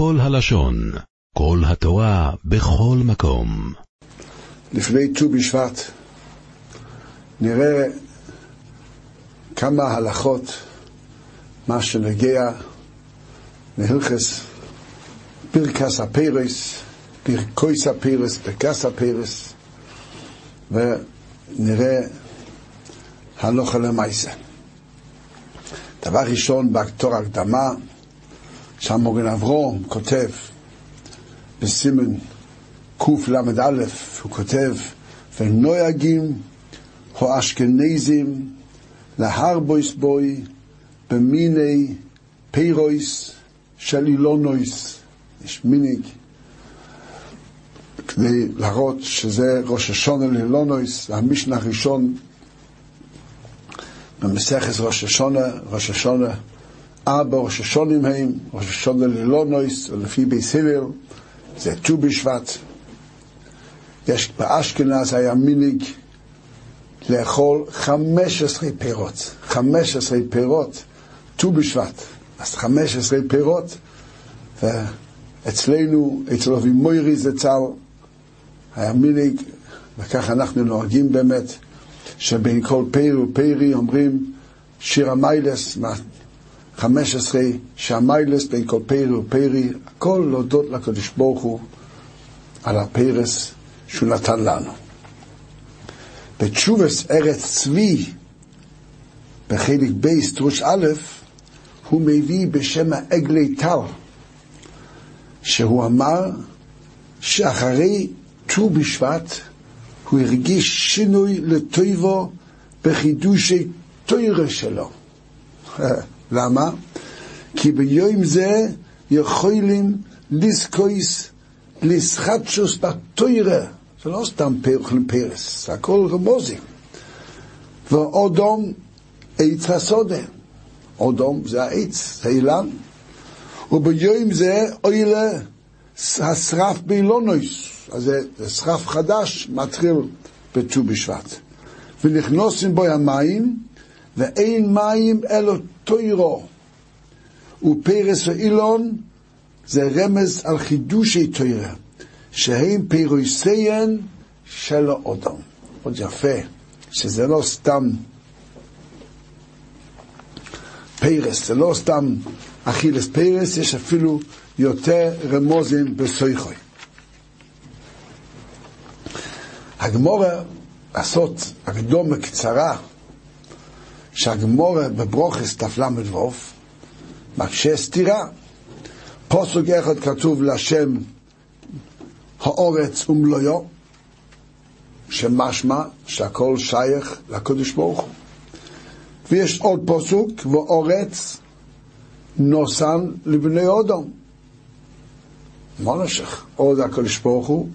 כל הלשון, כל התורה, בכל מקום. לפני ט"ו בשבט נראה כמה הלכות, מה שנגיע להלכס פרקס הפרס, פרקויס הפרס, פרקס הפרס, ונראה הלכה למעשה. דבר ראשון, בתור הקדמה, שם מוגן אברום כותב בסימן קל"א, הוא כותב, ונויגים הו אשכנזים להרבויס בוי במיני פירויס של אילונויס. יש מיניג כדי להראות שזה ראש השונה לאילונויס, המשנה הראשון במסכת ראש השונה, ארבע ראשי שונים הם, ראש השונה לאילונויס, ולפי בייס הלל, זה ט"ו בשבט. יש באשכנז היה מינהג לאכול חמש עשרה פירות, חמש עשרה פירות, ט"ו בשבט, אז חמש עשרה פירות, ואצלנו, אצל אבי מוירי זצ"ל, היה מינהג, וכך אנחנו נוהגים באמת, שבין כל פרי ופרי אומרים שיר המיילס, חמש עשרה שהמיילס בין כל פרי ופרי, הכל להודות לקדוש ברוך הוא על הפרס שהוא נתן לנו. בתשובס ארץ צבי, בחלק ב, סטרוש א', הוא מביא בשם העגלי טל, שהוא אמר שאחרי ט"ו בשבט הוא הרגיש שינוי לטויבו בחידושי טוירה שלו. למה? כי ביום זה יכולים לזכויס לסחטשוס בטוירה. זה לא סתם אוכלים פרס, זה הכל רמוזים. ואודום עץ הסודה. אודום זה העץ, זה אילן. וביום זה אוילה השרף באילונויס. אז זה שרף חדש, מתחיל בט"ו בשבט. ונכנוסים בו המים, ואין מים אלא טוירו. ופרס ואילון זה רמז על חידושי טוירה. שהם פירוסיין של האודם. מאוד יפה, שזה לא סתם פרס, זה לא סתם אכילס פרס, יש אפילו יותר רמוזים בסויכוי. הגמורה לעשות הקדומה קצרה, שהגמורה בברוכס תל"ו מקשה סתירה. פוסק אחד כתוב לשם האורץ ומלואו, שמשמע שהכל שייך לקדוש ברוך הוא. ויש עוד פסוק, ואורץ נוסן לבני אודום. מה נשך? או זה הקדוש ברוך הוא,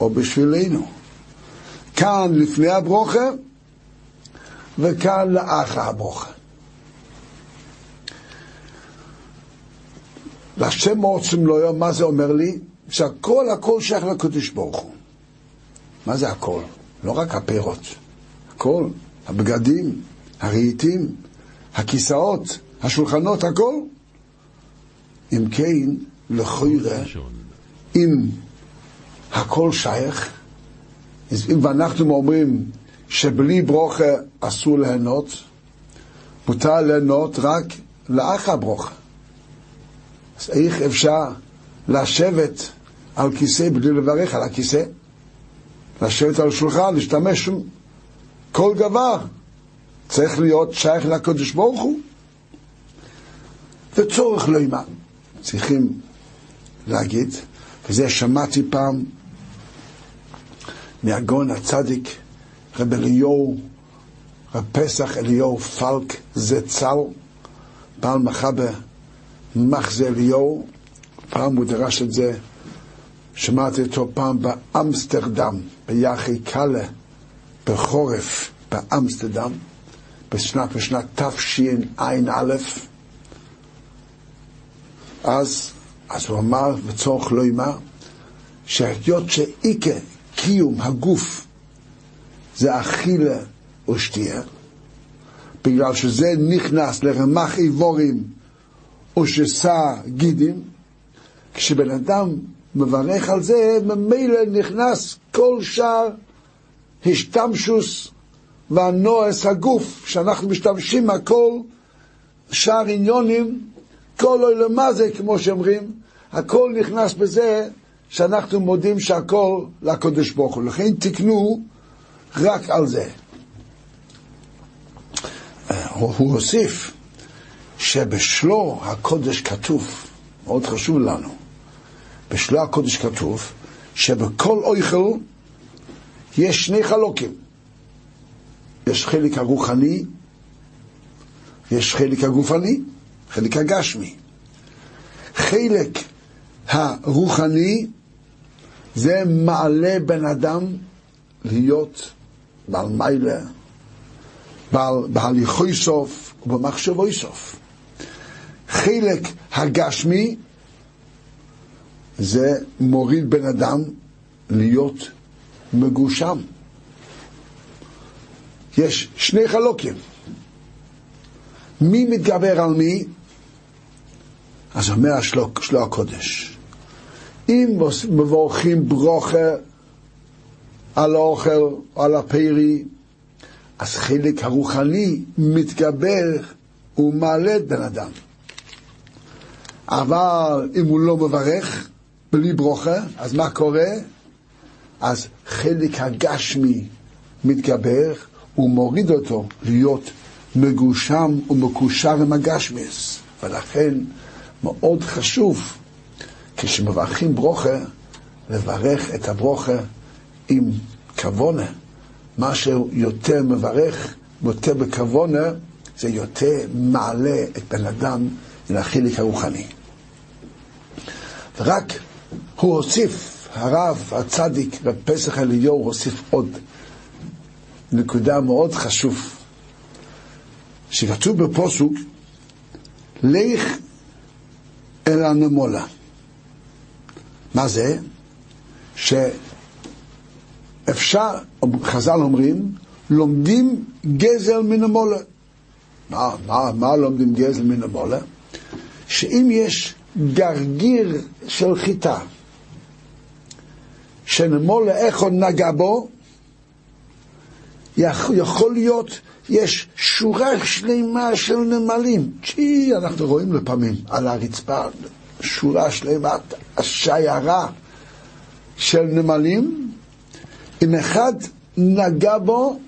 או בשבילנו. כאן לפני הברוכה, וכאן לאחר הברוכה. לשם מורצים לא מה זה אומר לי? שהכל הכל שייך לקדוש ברוך הוא. מה זה הכל? לא רק הפירות, הכל, הבגדים, הרהיטים, הכיסאות, השולחנות, הכל. אם כן, לכוירא, אם הכל שייך, אם ואנחנו אומרים שבלי ברוכה אסור ליהנות, מותר ליהנות רק לאחר ברוכה. אז איך אפשר לשבת על כיסא בלי לברך על הכיסא, לשבת על שולחן, להשתמש כל דבר. צריך להיות שייך לקדוש ברוך הוא. וצורך לא אימה צריכים להגיד וזה שמעתי פעם מהגון הצדיק רב אליהו רב פסח אליהו פלק זצ"ל בעל מחבר מחזה אליהו פעם הוא דרש את זה שמעתי אותו פעם באמסטרדם, ביחי קאלה, בחורף באמסטרדם, בשנת, בשנת תשע"א, אז, אז הוא אמר, וצורך לא אמר, שהיות שאיקה קיום הגוף זה אכילה ושתייה, בגלל שזה נכנס לרמח איבורים או שסע גידים, כשבן אדם מברך על זה, ממילא נכנס כל שאר השתמשוס והנועס הגוף, שאנחנו משתמשים הכל, שאר עניונים, כל אוי למה זה, כמו שאומרים, הכל נכנס בזה שאנחנו מודים שהכל לקודש ברוך הוא. לכן תקנו רק על זה. הוא הוסיף שבשלו הקודש כתוב, מאוד חשוב לנו, בשלו הקודש כתוב שבכל אוכל יש שני חלוקים. יש חלק הרוחני, יש חלק הגופני, חלק הגשמי. חלק הרוחני זה מעלה בן אדם להיות בעל מיילה, בעל, בהליכוי סוף ובמחשבוי סוף. חלק הגשמי זה מוריד בן אדם להיות מגושם. יש שני חלוקים. מי מתגבר על מי? אז אומר השלוק, שלו הקודש. אם מברכים ברוכה על האוכל, על הפרי, אז חלק הרוחני מתגבר ומעלה את בן אדם. אבל אם הוא לא מברך בלי ברוכה, אז מה קורה? אז חלק הגשמי מתגבר ומוריד אותו להיות מגושם ומקושר עם הגשמיס. ולכן מאוד חשוב כשמברכים ברוכה, לברך את הברוכה עם כוונה. מה שיותר מברך, יותר בכוונה, זה יותר מעלה את בן אדם החלק הרוחני. ורק הוא הוסיף, הרב הצדיק בפסח אליהו הוסיף עוד נקודה מאוד חשוב, שכתוב בפוסוק, לך אל הנמולה. מה זה? שאפשר, חז"ל אומרים, לומדים גזל מן המולה. מה, מה, מה לומדים גזל מן המולה? שאם יש גרגיר של חיטה, שנמולה איך עוד נגע בו, יכול להיות, יש שורה שלמה של נמלים. צ'י, אנחנו רואים לפעמים על הרצפה שורה שלמה, השיירה של נמלים, אם אחד נגע בו,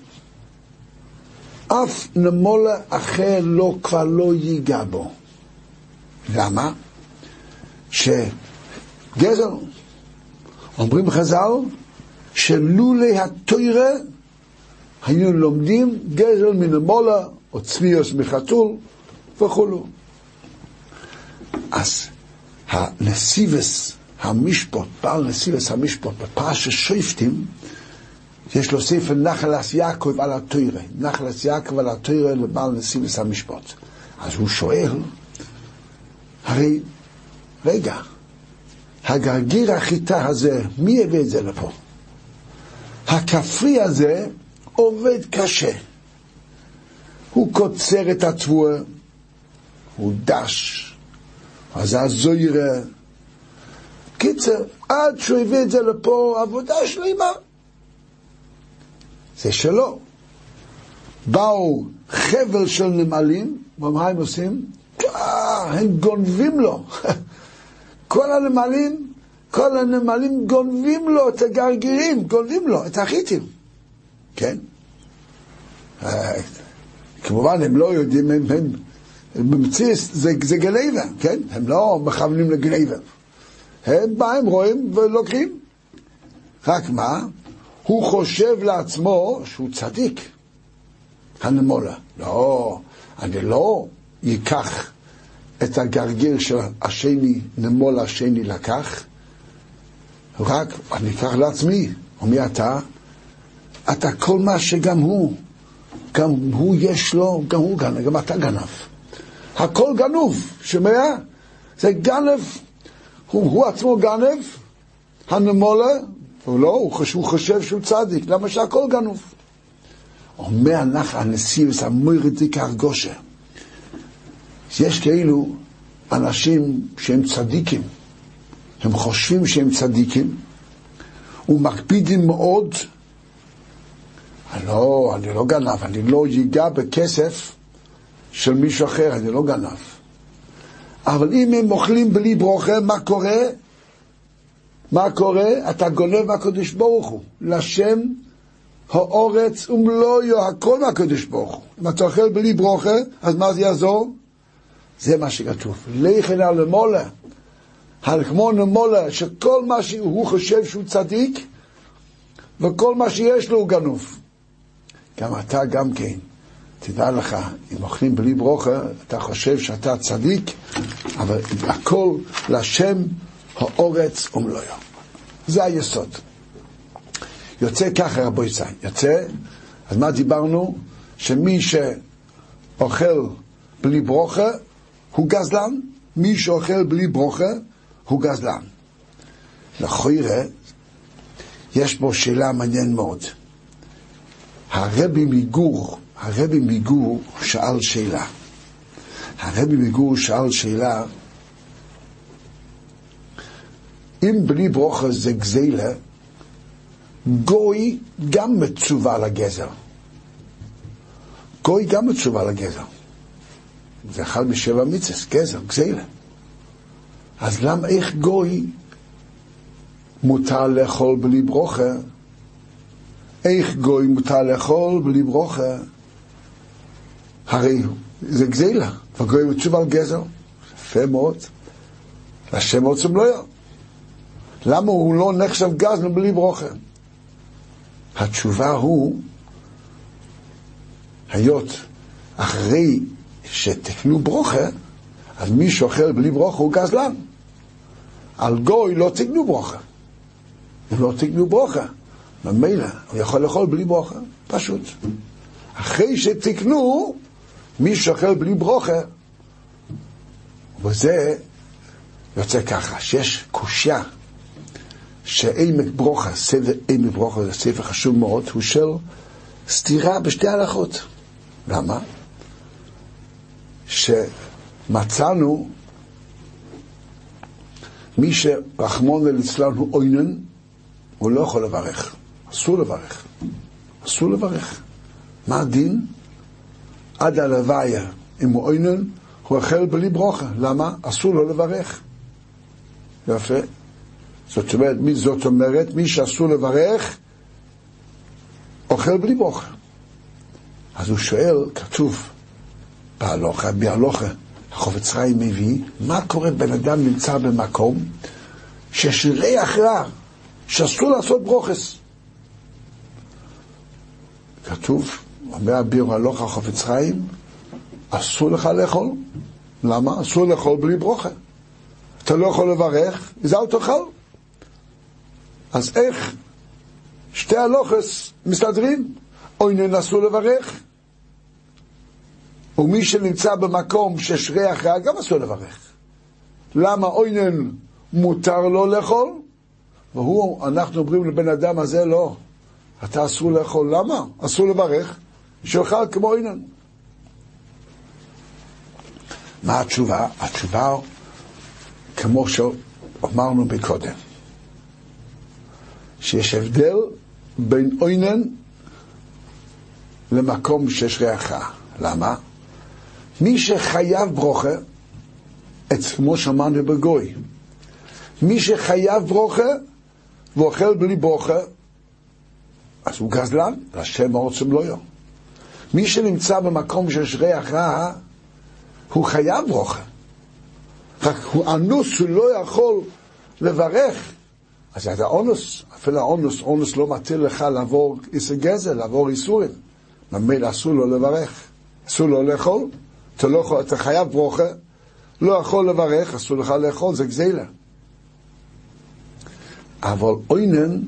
אף נמולה אחר לא, כבר לא ייגע בו. למה? שגזר, אומרים חז"ל, שלולי התוירה היינו לומדים גזל מנמולה או צביוס מחתול וכולו. אז הנסיבס המשפוט, בעל נסיבס המשפוט, בפרשת שופטים, יש לו ספר נחלס יעקב על התוירה, נחלס יעקב על התוירה לבעל נסיבס המשפוט. אז הוא שואל, הרי, רגע, הגרגיר החיטה הזה, מי הביא את זה לפה? הכפרי הזה עובד קשה. הוא קוצר את התבואה, הוא דש, אז הזוירה. קיצר, עד שהוא הביא את זה לפה, עבודה שלמה. זה שלו. באו חבל של נמלים, ומה הם עושים? אה, הם גונבים לו. כל הנמלים, כל הנמלים גונבים לו את הגרגירים, גונבים לו את החיטים. כן? אה, כמובן, הם לא יודעים, הם, הם, במציס זה, זה גלייבר, כן? הם לא מכוונים לגלייבר. הם באים, רואים ולוקחים. רק מה? הוא חושב לעצמו שהוא צדיק, הנמולה. לא, אני לא אקח את הגרגיר של השני, נמול השני לקח, רק אני אקח לעצמי. ומי אתה? אתה כל מה שגם הוא, גם הוא יש לו, גם הוא גנב, גם אתה גנב. הכל גנוב, שומע? זה גנב, הוא, הוא עצמו גנב, הנמולה, הוא לא, הוא חושב, הוא חושב שהוא צדיק, למה שהכל גנוב? אומר לך הנשיא וסמוירת דיקר גושה. יש כאילו אנשים שהם צדיקים, הם חושבים שהם צדיקים, ומקפידים מאוד, לא, אני לא גנב, אני לא ייגע בכסף של מישהו אחר, אני לא גנב. אבל אם הם אוכלים בלי ברוכה, מה קורה? מה קורה? אתה גונב מהקדוש ברוך הוא. לשם האורץ ומלואיו, הכל מהקדוש ברוך הוא. אם אתה אוכל בלי ברוכה, אז מה זה יעזור? זה מה שכתוב. לכן על המולה, כמו נמולה, שכל מה שהוא חושב שהוא צדיק, וכל מה שיש לו הוא גנוב. גם אתה גם כן. תדע לך, אם אוכלים בלי ברוכה, אתה חושב שאתה צדיק, אבל הכל לשם האורץ ומלואיו. זה היסוד. יוצא ככה רבו ישראל, יוצא, אז מה דיברנו? שמי שאוכל בלי ברוכה הוא גזלן, מי שאוכל בלי ברוכה הוא גזלן. לכוירא, יש פה שאלה מעניין מאוד. הרבי מגור, הרבי מגור שאל שאלה. הרבי מגור שאל שאלה, אם בלי ברוכה זה גזילה, גוי גם מצווה לגזר. גוי גם מצווה לגזר. זה אחד משבע מצווה, גזר, גזילה. אז למה איך גוי מותר לאכול בלי ברוכה? איך גוי מותר לאכול בלי ברוכה? הרי זה גזילה, וגוי מצווה על גזר. יפה מאוד. לשם עוצם לא יהיה. למה הוא לא נחשב גזל בלי ברוכה? התשובה הוא, היות אחרי שתקנו ברוכה, אז מי שאוכל בלי ברוכה הוא גזלן. על גוי לא תקנו ברוכה. אם לא תקנו ברוכה, ממילא הוא יכול לאכול בלי ברוכה, פשוט. אחרי שתקנו, מי שאוכל בלי ברוכה, וזה יוצא ככה, שיש קושייה שעמק ברוכה, ספר עמק ברוכה זה ספר חשוב מאוד, הוא של סתירה בשתי הלכות. למה? שמצאנו מי שרחמון ליצלן הוא עוינן, הוא לא יכול לברך. אסור לברך. אסור לברך. מה הדין? עד הלוויה, אם הוא עוינן, הוא אוכל בלי ברוכה. למה? אסור לו לברך. יפה. זאת אומרת, מי, זאת אומרת, מי שאסור לברך, אוכל בלי ברוכה. אז הוא שואל, כתוב בהלוכה, בהלוכה, החופץ חיים מביא, מה קורה בן אדם נמצא במקום שיש ריח רע, שאסור לעשות ברוכס. כתוב, אומר הביר הלוכה חופץ חיים, אסור לך לאכול. למה? אסור לאכול בלי ברוכה. אתה לא יכול לברך, אז אל תאכל. אז איך שתי הלוכס מסתדרים? אוינן אסור לברך. ומי שנמצא במקום שיש ריח רע גם אסור לברך. למה אוינן מותר לו לאכול? והוא, אנחנו אומרים לבן אדם הזה, לא, אתה אסור לאכול. למה? אסור לברך, שיאכל כמו אוינן. מה התשובה? התשובה, כמו שאמרנו מקודם, שיש הבדל בין אוינן למקום שיש ריח רע. למה? מי שחייב ברוכה, כמו שאמרנו בגוי, מי שחייב ברוכה ואוכל בלי ברוכה, אז הוא גזלן, לשם עוצם לא יום. מי שנמצא במקום שיש ריח רע, הוא חייב ברוכה. רק הוא אנוס, הוא לא יכול לברך. אז זה האונוס, אפילו האונוס, אונוס לא מטיל לך לעבור איסר גזל, לעבור איסורים. ממילא אסור לו לברך, אסור לו לאכול. אתה, לא אתה חייב ברוכה, לא יכול לברך, אסור לך לאכול, זה גזילה. אבל אוינן,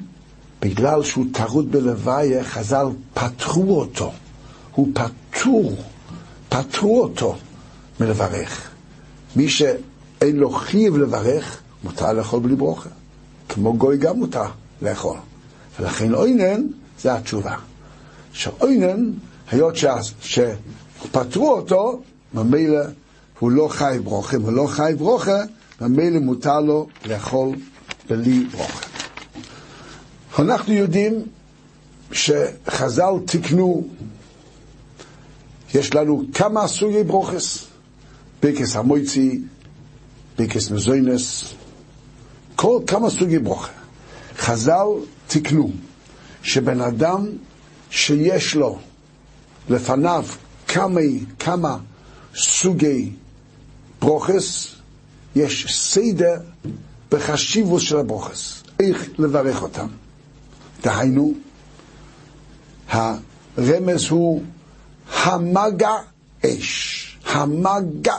בגלל שהוא טרוד בלוויה, חז"ל פטרו אותו. הוא פטור, פטרו אותו מלברך. מי שאין לו חייב לברך, מותר לאכול בלי ברוכה. כמו גוי גם מותר לאכול. ולכן אוינן, זה התשובה. שאוינן, היות שפטרו אותו, ממילא הוא לא חי ברוכה, הוא לא חי ברוכה, ומילא מותר לו לאכול בלי ברוכה. אנחנו יודעים שחז"ל תיקנו, יש לנו כמה סוגי ברוכס, ביקס המויצי, ביקס מזוינס, כל כמה סוגי ברוכה. חז"ל תיקנו שבן אדם שיש לו לפניו כמה, כמה סוגי ברוכס, יש סדר בחשיבות של הברוכס, איך לברך אותם. דהיינו, הרמז הוא המגע אש. המגע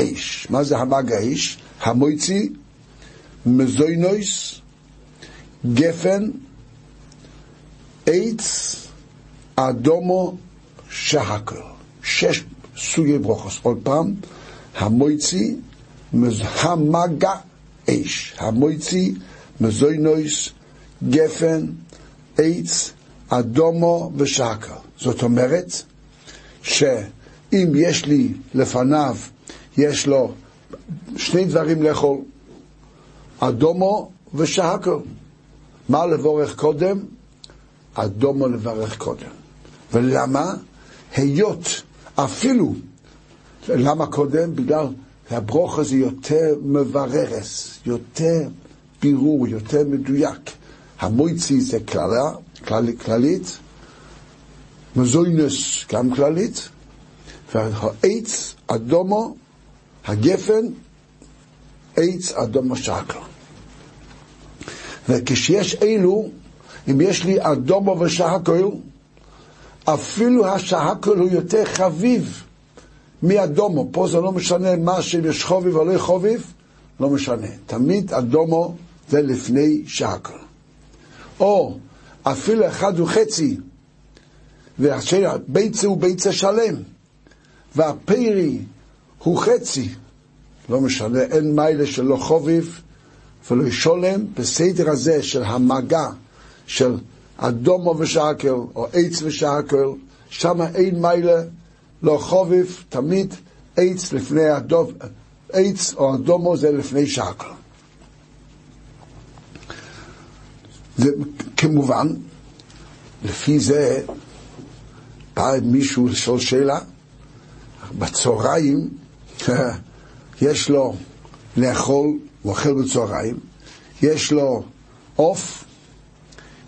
אש. מה זה המגע אש? המויצי, מזוינויס, גפן, עץ, אדומו, שהקל. שש סוגי ברוכוס. עוד פעם, המויצי, המגע אש. המויצי, מזוינויס, גפן, עץ, אדומו ושקר. זאת אומרת שאם יש לי לפניו, יש לו שני דברים לאכול, אדומו ושקר. מה לבורך קודם? אדומו לברך קודם. ולמה? היות אפילו, למה קודם? בגלל הברוך הזה יותר מבררס, יותר בירור, יותר מדויק. המויצי זה כללה, כל, כללית, מזוינס גם כללית, והעץ אדומו, הגפן, עץ אדומו שקר. וכשיש אלו, אם יש לי אדומו ושקר, אפילו השקר הוא יותר חביב מאדומו. פה זה לא משנה מה שאם יש חוביב או לא חוביב, לא משנה. תמיד אדומו זה לפני שקר. או אפילו אחד וחצי, והביצה הוא ביצה שלם, והפרי הוא חצי, לא משנה, אין מיילה שלא חוביב ולא שולם, בסדר הזה של המגע של אדומו ושקל, או עץ ושקל, שם אין מיילה, לא חוביב, תמיד עץ לפני הדוב, עץ או אדומו זה לפני שקל. זה כמובן, לפי זה בא מישהו לשאול שאלה, בצהריים יש לו לאכול, הוא אוכל בצהריים, יש לו עוף,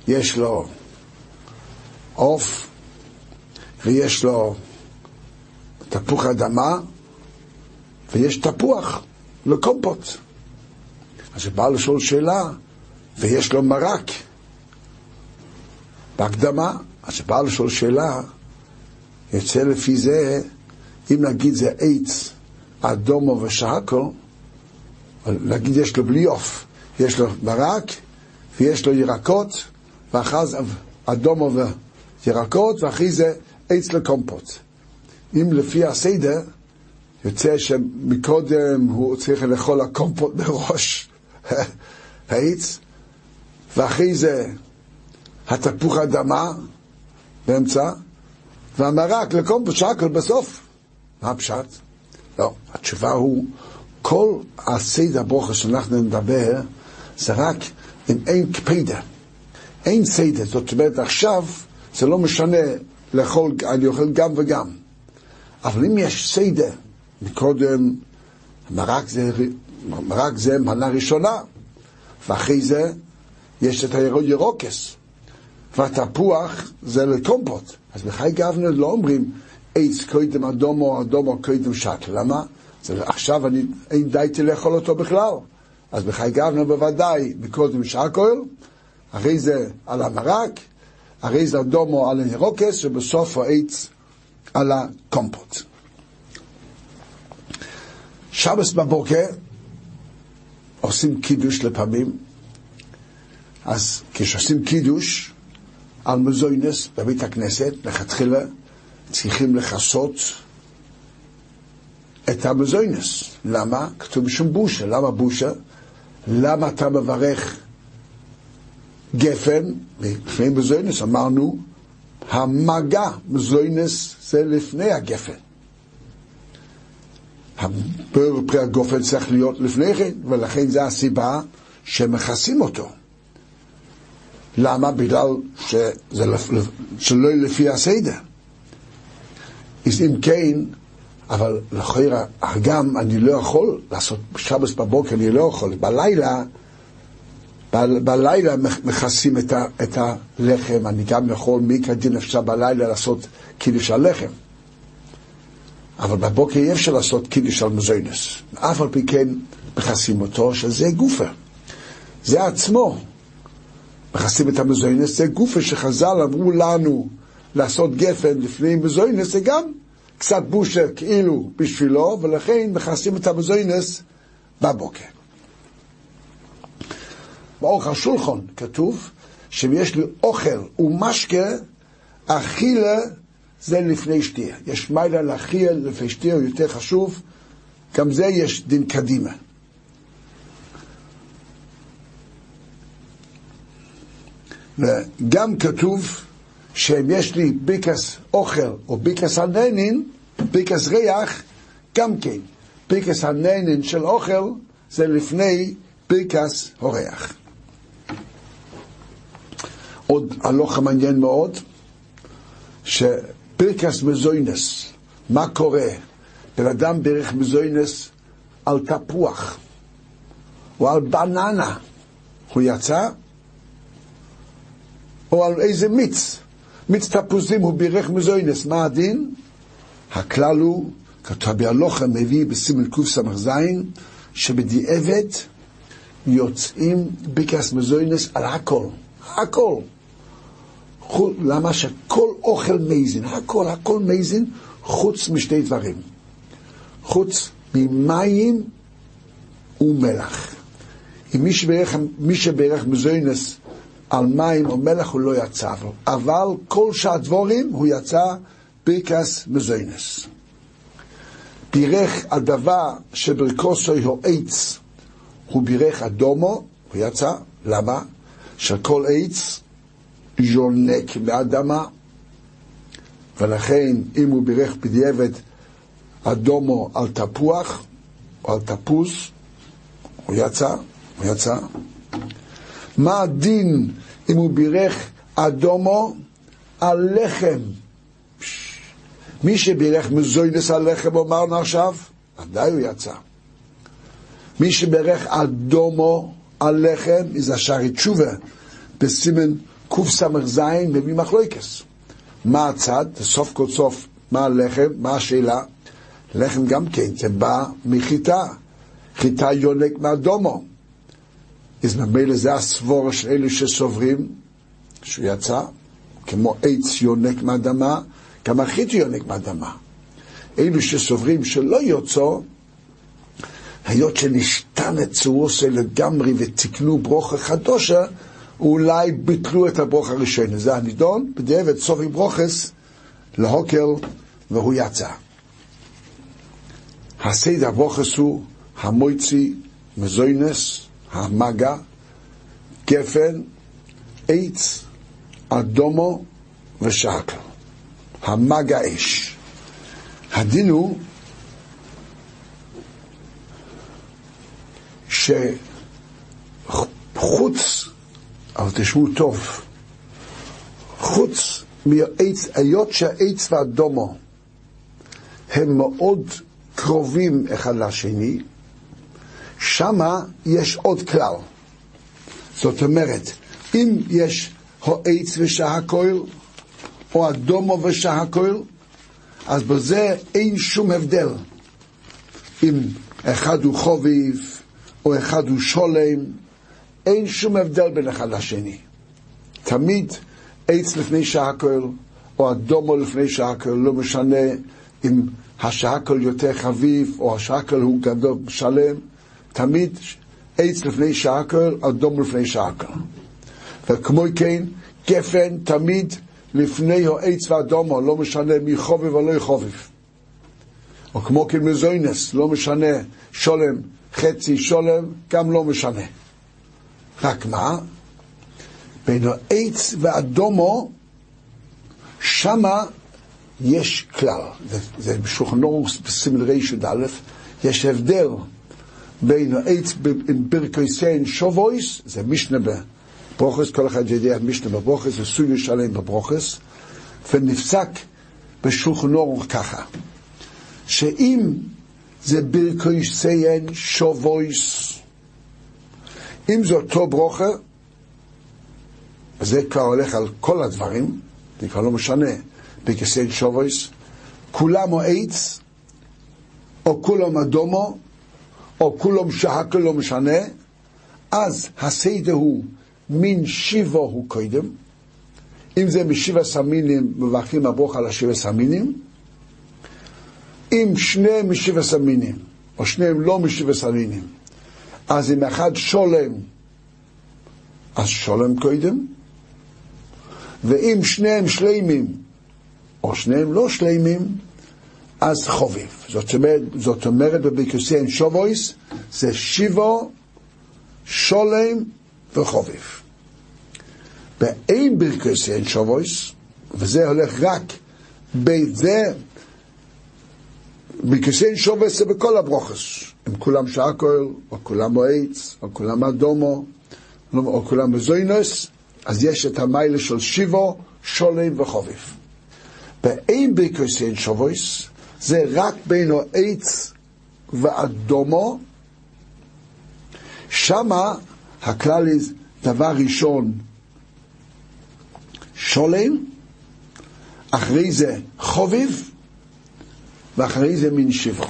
יש לו עוף, ויש לו תפוח אדמה, ויש תפוח לקומפוט. אז הוא בא לשאול שאלה, ויש לו מרק. בהקדמה, אז שבא לשאול שאלה, יוצא לפי זה, אם נגיד זה עץ, אדומו ושקו, נגיד יש לו בלי עוף, יש לו מרק, ויש לו ירקות, ואחר זה אדומו וירקות, ואחרי זה עץ לקומפוט. אם לפי הסדר, יוצא שמקודם הוא צריך לאכול הקומפוט בראש העץ, ואחרי זה התפוח אדמה באמצע, והמרק לקומפוט שקל בסוף. מה הפשט? לא, התשובה הוא, כל הסדר ברוכה שאנחנו נדבר, זה רק אם אין קפידה. אין סדר, זאת אומרת עכשיו זה לא משנה לאכול, אני אוכל גם וגם. אבל אם יש סדר, מקודם מרק זה, מרק זה מנה ראשונה, ואחרי זה יש את הירוקס, והתפוח זה לקומפוט. אז בחי גבנה לא אומרים עץ קודם אדומו, אדומו קודם שקל. למה? עכשיו אני, אין די לאכול אותו בכלל. אז בחי גבנה בוודאי מקודם שקל, אחרי זה על המרק, אחרי זה אדומו על הירוקס, ובסוף העץ על הקומפוט. שבס בבוקר עושים קידוש לפעמים, אז כשעושים קידוש על מזוינס בבית הכנסת, לכתחילה צריכים לכסות את המזוינס. למה? כתוב בשום בושה. למה בושה? למה אתה מברך גפן? לפני מזוינס אמרנו, המגע, מזוינס זה לפני הגפן. הבר פרי הגופן צריך להיות לפני כן, ולכן זו הסיבה שמכסים אותו. למה? בגלל שזה. שלא לפי הסדר. אז אם כן, אבל לכאורה, גם אני לא יכול לעשות שבס בבוקר, אני לא יכול. בלילה, ב- בלילה מכסים את, את הלחם, אני גם יכול, מי כדין אפשר בלילה לעשות קידוש על לחם. אבל בבוקר אי אפשר לעשות קידוש על מזוינס. אף על פי כן מכסים אותו, שזה גופה. זה עצמו. מכסים את המזוינס, זה גופה שחז"ל אמרו לנו לעשות גפן לפני מזוינס, זה גם קצת בושה כאילו בשבילו, ולכן מכסים את המזוינס בבוקר. באורך השולחון כתוב שאם יש לי אוכל ומשקה, אכילה זה לפני שתייה. יש מיילה להכיל לפני שתייה, יותר חשוב, גם זה יש דין קדימה. וגם כתוב שאם יש לי ביקס אוכל או ביקס הננין, ביקס ריח, גם כן. ביקס הננין של אוכל זה לפני ביקס הריח. עוד הלוך המעניין מאוד, שברכס מזוינס, מה קורה? בן אדם ברך מזוינס על תפוח או על בננה, הוא יצא? או על איזה מיץ? מיץ תפוזים הוא בירך מזוינס, מה הדין? הכלל הוא, כתוב בהלוכה מביא בסימן קס"ז, שבדיעבד יוצאים ביקס מזוינס על הכל, הכל. למה שכל אוכל מייזין, הכל, הכל מייזין, חוץ משתי דברים. חוץ ממים ומלח. אם מי שברך מזוינס על מים או מלח הוא לא יצא, אבל כל שאר דבורים הוא יצא ברכס מזוינס. בירך על דבר שברכוסוי הוא עץ, הוא בירך אדומו, הוא יצא, למה? שכל עץ יונק מאדמה, ולכן אם הוא בירך בדיעבד אדומו על תפוח או על תפוז, הוא יצא, הוא יצא. מה הדין אם הוא בירך אדומו על לחם? מי שבירך מזוינס על לחם, אמרנו עכשיו, ודאי הוא יצא. מי שבירך אדומו על לחם, זה השערי תשובה, בסימן קס"ז מביא מחלוקס. מה הצד? סוף כל סוף, מה הלחם? מה השאלה? לחם גם כן, זה בא מחיטה. חיטה יונק מאדומו. אז ממילא זה הסבור של אלו שסוברים, שהוא יצא, כמו עץ יונק מאדמה, גם החיטה יונק מאדמה. אלו שסוברים שלא יוצאו, היות שנשתן את צורוסי לגמרי ותיקנו ברוכה חדושה, אולי ביטלו את הברוך הראשון. זה הנידון, בדיעבד סופי ברוכס להוקל והוא יצא. הסדר ברוכס הוא המויצי, מזוינס, המגה, גפן, עץ, אדומו ושקל. המגה אש. הדין הוא שחוץ אבל תשמעו טוב, חוץ מהעץ, היות שהעץ והדומו הם מאוד קרובים אחד לשני, שמה יש עוד כלל. זאת אומרת, אם יש העץ ושהכויל, או הדומו ושהכויל, אז בזה אין שום הבדל. אם אחד הוא חוביב, או אחד הוא שולם, אין שום הבדל בין אחד לשני. תמיד עץ לפני שהכל, או אדומו לפני שהכל, לא משנה אם השהכל יותר חביב, או השהכל הוא גדול, שלם, תמיד עץ לפני שהכל, אדומו לפני שהכל. וכמו כן, גפן תמיד לפני העץ והאדומו, לא משנה מי חובב או לא חובב. או כמו כן מזוינס, לא משנה שולם, חצי שולם, גם לא משנה. רק מה? בין העץ ואדומו, שמה יש כלל. זה, אורס בסימל רי"א, יש הבדל בין עץ ברכוסיין שובויס, זה משנה בברוכס, כל אחד יודע משנה בברוכס, זה סוגיה שלם בברוכס, ונפסק בשולחן אורוך ככה, שאם זה ברכוסיין שובויס, אם זה אותו ברוכה, וזה כבר הולך על כל הדברים, זה כבר לא משנה, ברכוסיין שובויס, כולם או עץ, או כולם אדומו, או כולם שהכל לא משנה, אז הסדר הוא מין שיבו הוא קודם. אם זה משבע סמינים, מברכים הברוך על השבע סמינים. אם שניהם משבע סמינים, או שניהם לא משבע סמינים, אז אם אחד שולם, אז שולם קודם. ואם שניהם שלימים, או שניהם לא שלימים, אז חוביב. זאת אומרת, זאת אומרת בביקוסיין שובויס, זה שיבו, שולם וחוביב. באין ברכוסיין שובויס, וזה הולך רק בזה, ברכוסיין שובויס זה בכל הברוכס. הם כולם שעקול, או כולם מועץ, או כולם אדומו, או כולם בזוינוס, אז יש את המיילה של שיבו, שולם וחוביב. באין ברכוסיין שובויס, זה רק בין העץ ואדומו. שמה הכלל דבר ראשון שולם, אחרי זה חוביב, ואחרי זה מין שיבו.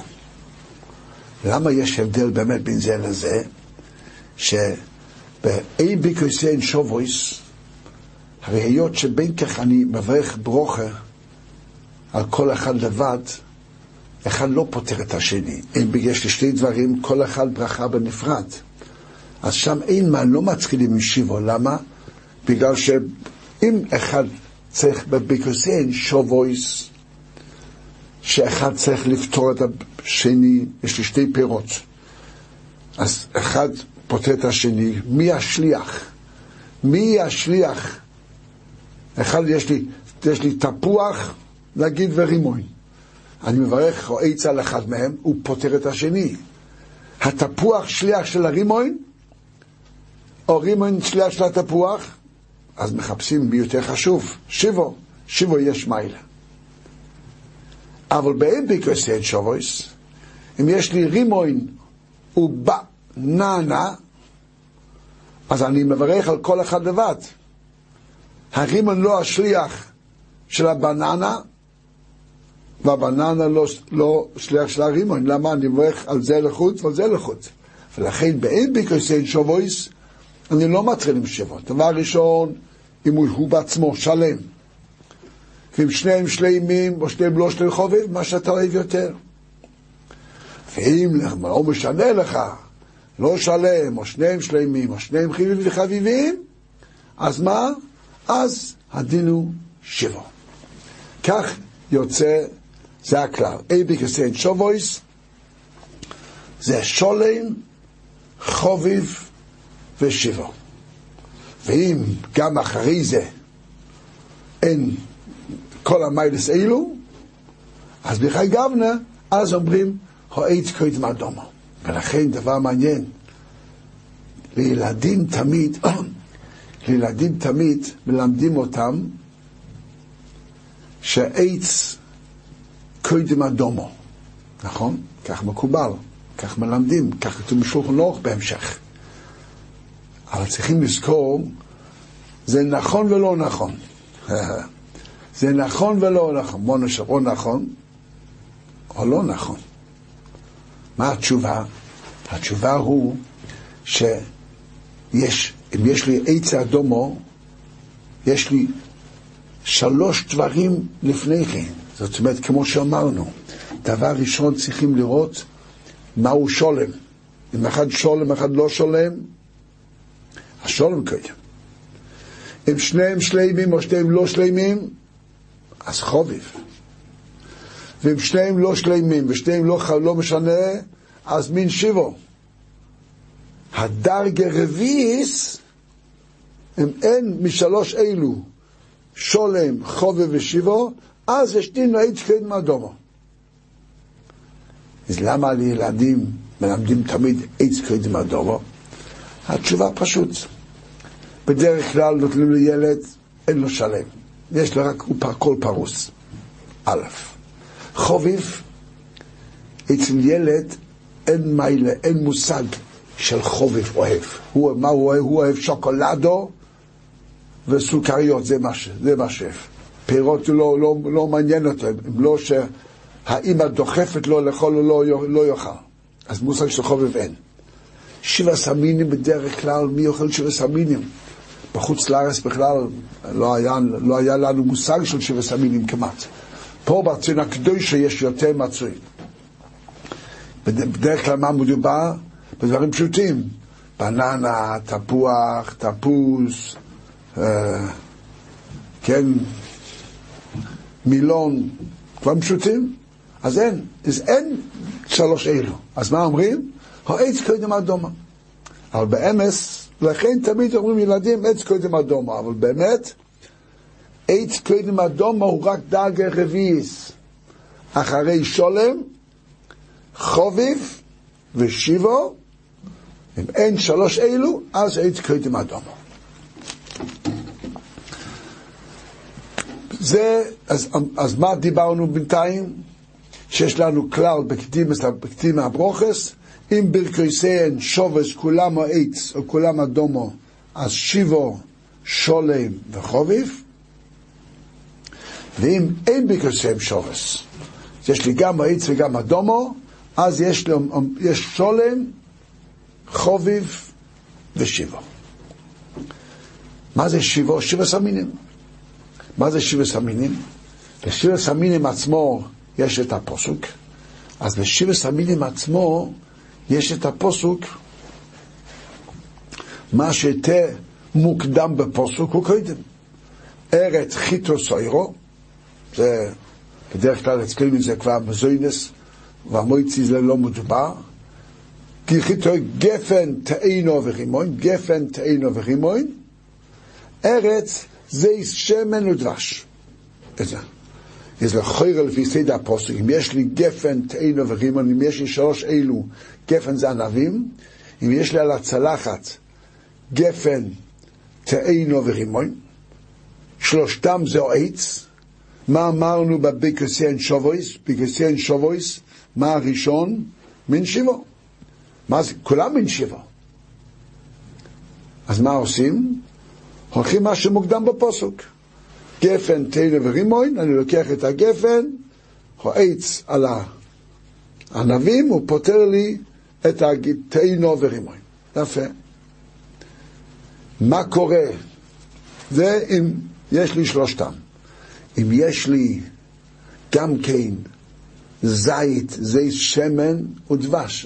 למה יש הבדל באמת בין זה לזה? שבאי ביקוסיין שובויס, הרי היות שבין כך אני מברך ברוכה על כל אחד לבד, אחד לא פותר את השני. אם יש לי שני דברים, כל אחד ברכה בנפרד. אז שם אין מה, לא מתחילים עם שיבו. למה? בגלל שאם אחד צריך בביקוסיין שובויס, שאחד צריך לפתור את השני, יש לי שתי פירות. אז אחד פותר את השני, מי השליח? מי השליח? אחד, יש לי, יש לי תפוח, נגיד ורימון. אני מברך עץ על אחד מהם, הוא פותר את השני. התפוח שליח של הרימון, או רימון שליח של התפוח, אז מחפשים מי יותר חשוב, שיבו, שיבו יש מיילה. אבל באין ביקרסי שובויס, אם יש לי רימון ובננה, אז אני מברך על כל אחד לבד. הרימון לא השליח של הבננה, והבננה לא, לא שליח של הרימון, למה אני מברך על זה לחוץ ועל זה לחוץ. ולכן באין ביקוסיין שובויס, אני לא מתחיל עם שבע. דבר ראשון, אם הוא, הוא בעצמו שלם. ואם שניהם שלימים או שניהם לא שלימים חובים, מה שאתה אוהב יותר. ואם לא משנה לך, לא שלם, או שניהם שלימים, או שניהם חיבים וחביבים, אז מה? אז הדין הוא שבע. כך יוצא זה הכלל. אי ביקוסיין שובויס, זה שולם, חוביב ושיבו. ואם גם אחרי זה אין כל המיילס אילו, אז בחי גבנה, אז אומרים, הועץ קודם אדומו. ולכן דבר מעניין, לילדים תמיד, לילדים תמיד מלמדים אותם שעץ קודם אדומו, נכון? כך מקובל, כך מלמדים, כך כתוב בשולחן אורך בהמשך. אבל צריכים לזכור, זה נכון ולא נכון. זה נכון ולא נכון. בוא נשאר או נכון או לא נכון. מה התשובה? התשובה הוא שיש, אם יש לי עץ אדומו, יש לי שלוש דברים לפני כן. זאת אומרת, כמו שאמרנו, דבר ראשון צריכים לראות מהו שולם. אם אחד שולם, אחד לא שולם, השולם קודם. אם שניהם שלימים או שניהם לא שלימים, אז חוביב. ואם שניהם לא שלימים ושניהם לא, לא משנה, אז מין שיבו. הדרגה רביעיס, אם אין משלוש אלו שולם, חובב ושיבו, אז יש דין לעץ קדם אדומו. אז למה לילדים מלמדים תמיד עץ קודם הדורו? התשובה פשוט. בדרך כלל נותנים לילד, אין לו שלם. יש לו רק הכל פרוס. א', חוביב, אצל ילד אין מיילה, אין מושג של חוביב אוהב. הוא, מה הוא אוהב? הוא אוהב שוקולדו וסוכריות, זה מה שאוהב. פירות לא, לא, לא מעניין אותו, אם לא שהאימא דוחפת לו לאכול או לא, לא יאכל. אז מושג של חובב אין. שבע סמינים בדרך כלל, מי אוכל שבע סמינים? בחוץ לארץ בכלל לא היה, לא היה לנו מושג של שבע סמינים כמעט. פה בארצנו הקדושה יש יותר מצוי. בדרך כלל מה מדובר? בדברים פשוטים. בננה, תפוח, תפוס, אה, כן, מילון, דברים פשוטים. אז אין, אז אין שלוש אלו. אז מה אומרים? העץ קודם אדומה. אבל באמס, לכן תמיד אומרים ילדים עץ קודם אדומה, אבל באמת, עץ קודם אדומה הוא רק דאגה רביעיס. אחרי שולם, חוביב ושיבו, אם אין שלוש אלו, אז עץ קודם אדומה. זה, אז, אז מה דיברנו בינתיים? שיש לנו כלל בקדימה הברוכס, אם ברכויסיהן שובס כולם העץ או כולם אדומו, אז שיבו, שולם וחוביב, ואם אין ברכויסיהן שובס, יש לי גם העץ וגם אדומו, אז יש, לי, יש שולם, חוביב ושיבו. מה זה שיבו? שיבו סמינים. מה זה שיבו סמינים? בשיבו סמינים עצמו יש את הפוסוק, אז בשיבס המילים עצמו יש את הפוסוק, מה שיותר מוקדם בפוסוק הוא קודם. ארץ חיטו סוירו, זה בדרך כלל אצלנו זה כבר מזוינס, והמויצי זה לא מדובר. כי חיטו גפן תאינו ורימון, גפן תאינו ורימון, ארץ זה שמן ודבש. איזה? יש לכוירה לפי סדר הפוסק, אם יש לי גפן, תאינו ורימון, אם יש לי שלוש אלו, גפן זה ענבים, אם יש לי על הצלחת גפן, תאינו ורימון, שלושתם זה עץ, מה אמרנו בביקוסיין שובויס? ביקוסיין שובויס, מה הראשון? מן שיבו. מה זה? כולם מן שיבו. אז מה עושים? הולכים מה שמוקדם בפוסק. גפן, תנא ורימוין, אני לוקח את הגפן, העץ על הענבים, הוא פותר לי את התנא ורימוין. יפה. מה קורה? זה אם יש לי שלושתם. אם יש לי גם כן זית, זית שמן ודבש.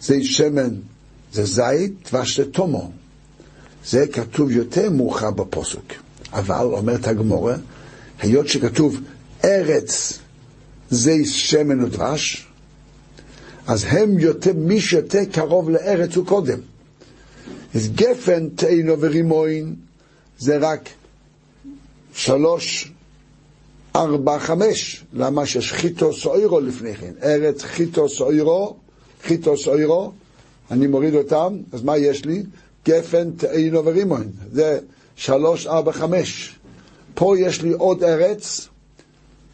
זית שמן זה זית, דבש זה תומו. זה כתוב יותר מאוחר בפוסק. אבל, אומרת הגמורה, היות שכתוב ארץ זה שמן ודבש, אז הם יותר, מי שיותר קרוב לארץ הוא קודם. אז גפן, תאינו ורימוין זה רק שלוש, ארבע, חמש. למה שיש חיטו סוירו לפני כן? ארץ חיטו סוירו, חיטו סוירו, אני מוריד אותם, אז מה יש לי? גפן, תאינו ורימוין. זה שלוש, ארבע, חמש. פה יש לי עוד ארץ,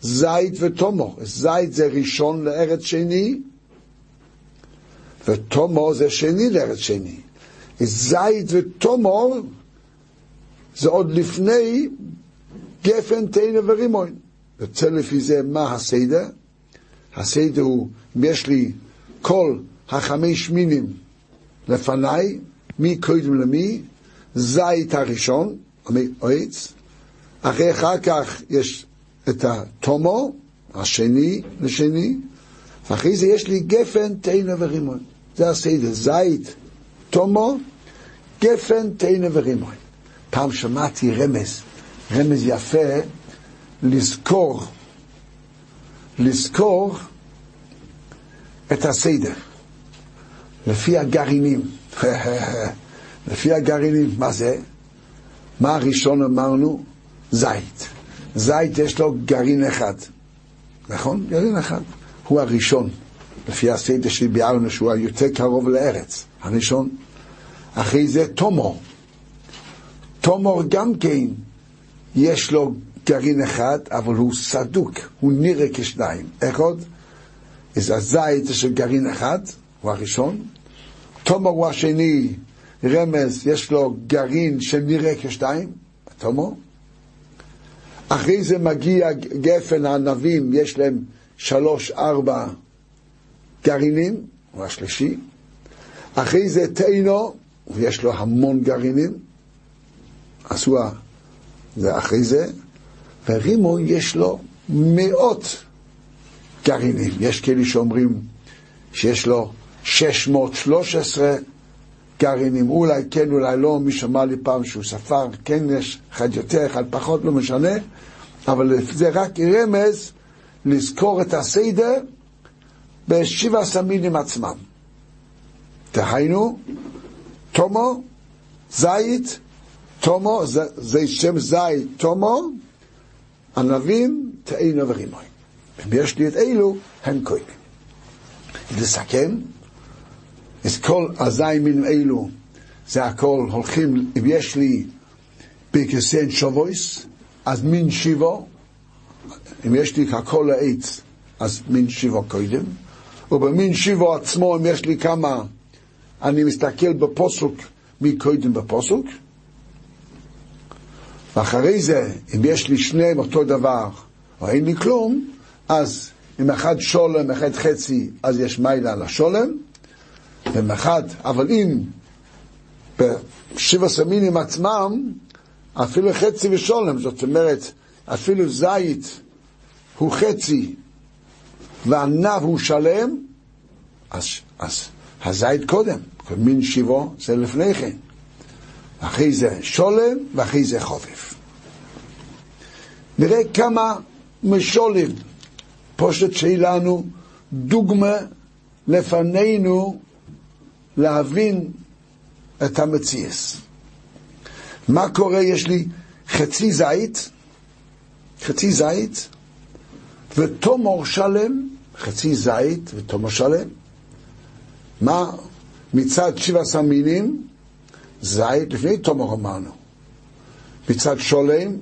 זית ותומו. זית זה ראשון לארץ שני, ותומו זה שני לארץ שני. זית ותומו זה עוד לפני גפן, תנא ורימון. יוצא לפי זה מה הסדר? הסדר הוא, אם יש לי כל החמש מינים לפניי, מי קודם למי? זית הראשון, עץ, אחרי אחר כך יש את התומו, השני לשני, ואחרי זה יש לי גפן, תנא ורימון. זה הסדר, זית, תומו, גפן, תנא ורימון. פעם שמעתי רמז, רמז יפה, לזכור, לזכור את הסדר, לפי הגרעינים. לפי הגרעינים, מה זה? מה הראשון אמרנו? זית. זית יש לו גרעין אחד, נכון? גרעין אחד. הוא הראשון. לפי הסדר שביארנו שהוא היותר קרוב לארץ, הראשון. אחרי זה תומור. תומור גם כן, יש לו גרעין אחד, אבל הוא סדוק, הוא נראה כשניים. איך עוד? אז הזית זה של גרעין אחד, הוא הראשון. תומור הוא השני, רמז, יש לו גרעין שנראה כשניים, תומור. אחרי זה מגיע גפן הענבים, יש להם שלוש, ארבע גרעינים, הוא השלישי. אחרי זה תאינו, ויש לו המון גרעינים, הוא, זה אחרי זה. ורימו יש לו מאות גרעינים. יש כאלה שאומרים שיש לו 613 גרעינים, אולי כן, אולי לא, מי שמע לי פעם שהוא ספר, כן יש אחד יותר, אחד פחות, לא משנה, אבל זה רק רמז לזכור את הסדר בשבע הסמינים עצמם. דהיינו, תומו, זית, תומו, זה, זה שם זית, תומו, ענבים, תאינו ורימוי. אם יש לי את אלו, הם קוימים. לסכם, אז כל הזין מינים אלו, זה הכל הולכים, אם יש לי פרקסן שובויס, אז מין שיבו, אם יש לי הכל העץ, אז מין שיבו קודם, ובמין שיבו עצמו, אם יש לי כמה, אני מסתכל בפוסוק, מי קודם בפוסוק, ואחרי זה, אם יש לי שניהם אותו דבר, או אין לי כלום, אז אם אחד שולם, אחד חצי, אז יש מיילה על ואם אחד, אבל אם בשבע סמינים עצמם, אפילו חצי ושולם, זאת אומרת, אפילו זית הוא חצי והענב הוא שלם, אז, אז הזית קודם, מין שיבו זה לפני כן. אחרי זה שולם ואחרי זה חופף. נראה כמה משולים, פושט שיהיה לנו דוגמה לפנינו להבין את המציאס. מה קורה? יש לי חצי זית, חצי זית, ותומור שלם, חצי זית ותומור שלם. מה מצד שבע עשר מינים? זית, לפני תומור אמרנו. מצד שולם,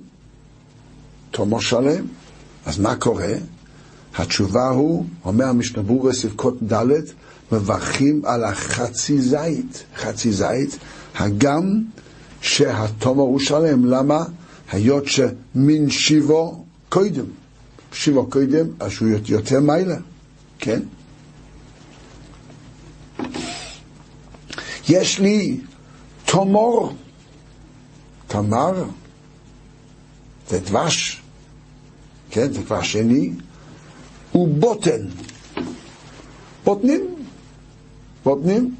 תומור שלם. אז מה קורה? התשובה הוא, אומר המשנה ברורה סבכות ד', מברכים על החצי זית, חצי זית, הגם שהתומר הוא שלם. למה? היות שמין שיבו קודם. שיבו קודם, אז הוא יותר מיילה, כן? יש לי תומור, תמר, זה דבש, כן, זה כבר שני, ובוטן, בוטנים, בוטנים,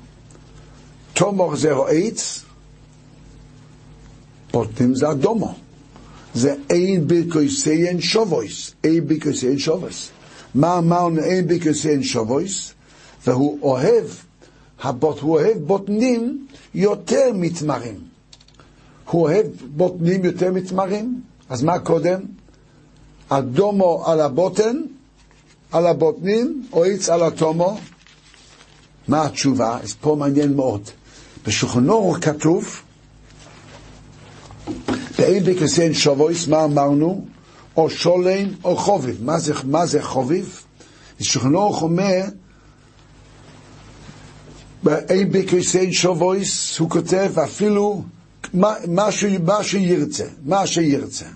תומור זה העץ, בוטנים זה אדומו. זה אין בקויסיין שובויס, אין בקויסיין שובויס. מה אמרנו אין בקויסיין שובויס? והוא אוהב, הבוט, הוא אוהב בוטנים יותר מתמרים. הוא אוהב בוטנים יותר מתמרים, אז מה קודם? אדומו על הבוטן, על הבוטנים, או עץ על התומו. מה התשובה? אז פה מעניין מאוד. בשולחנו כתוב, ואין בקרסיין שבויס, מה אמרנו? או שולם או חוביב. מה זה, מה זה חוביב? שכנוך אומר, אין בקרסיין שבויס, הוא כותב אפילו מה, מה, ש, מה שירצה, מה שירצה.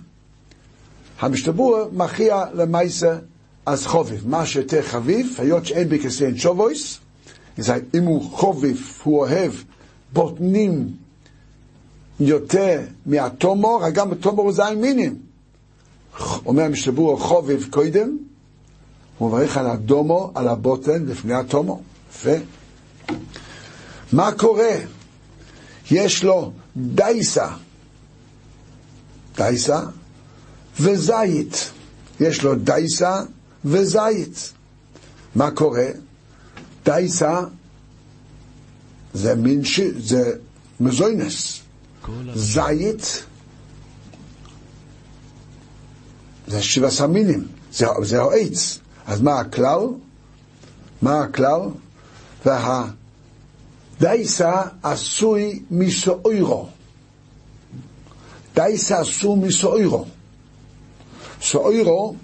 המשתבור מכריע למעשה אז חוביב, מה שיותר חביב, היות שאין בקרסיין שבויס, אם הוא חוביב, הוא אוהב בוטנים יותר מהתומור, גם בתומור זה מינים. אומר המשתבור חובב קודם, הוא מברך על הדומו, על הבוטן, לפני התומור. יפה. מה קורה? יש לו דייסה, דייסה וזית. יש לו דייסה וזית. מה קורה? דייסה זה מין ש... זה מזוינס. זית זה שבע סמינים, זה, זה העץ. אז מה הכלל? מה הכלל? והדייסה עשוי מסאוירו. דייסה עשו מסאוירו. סאוירו,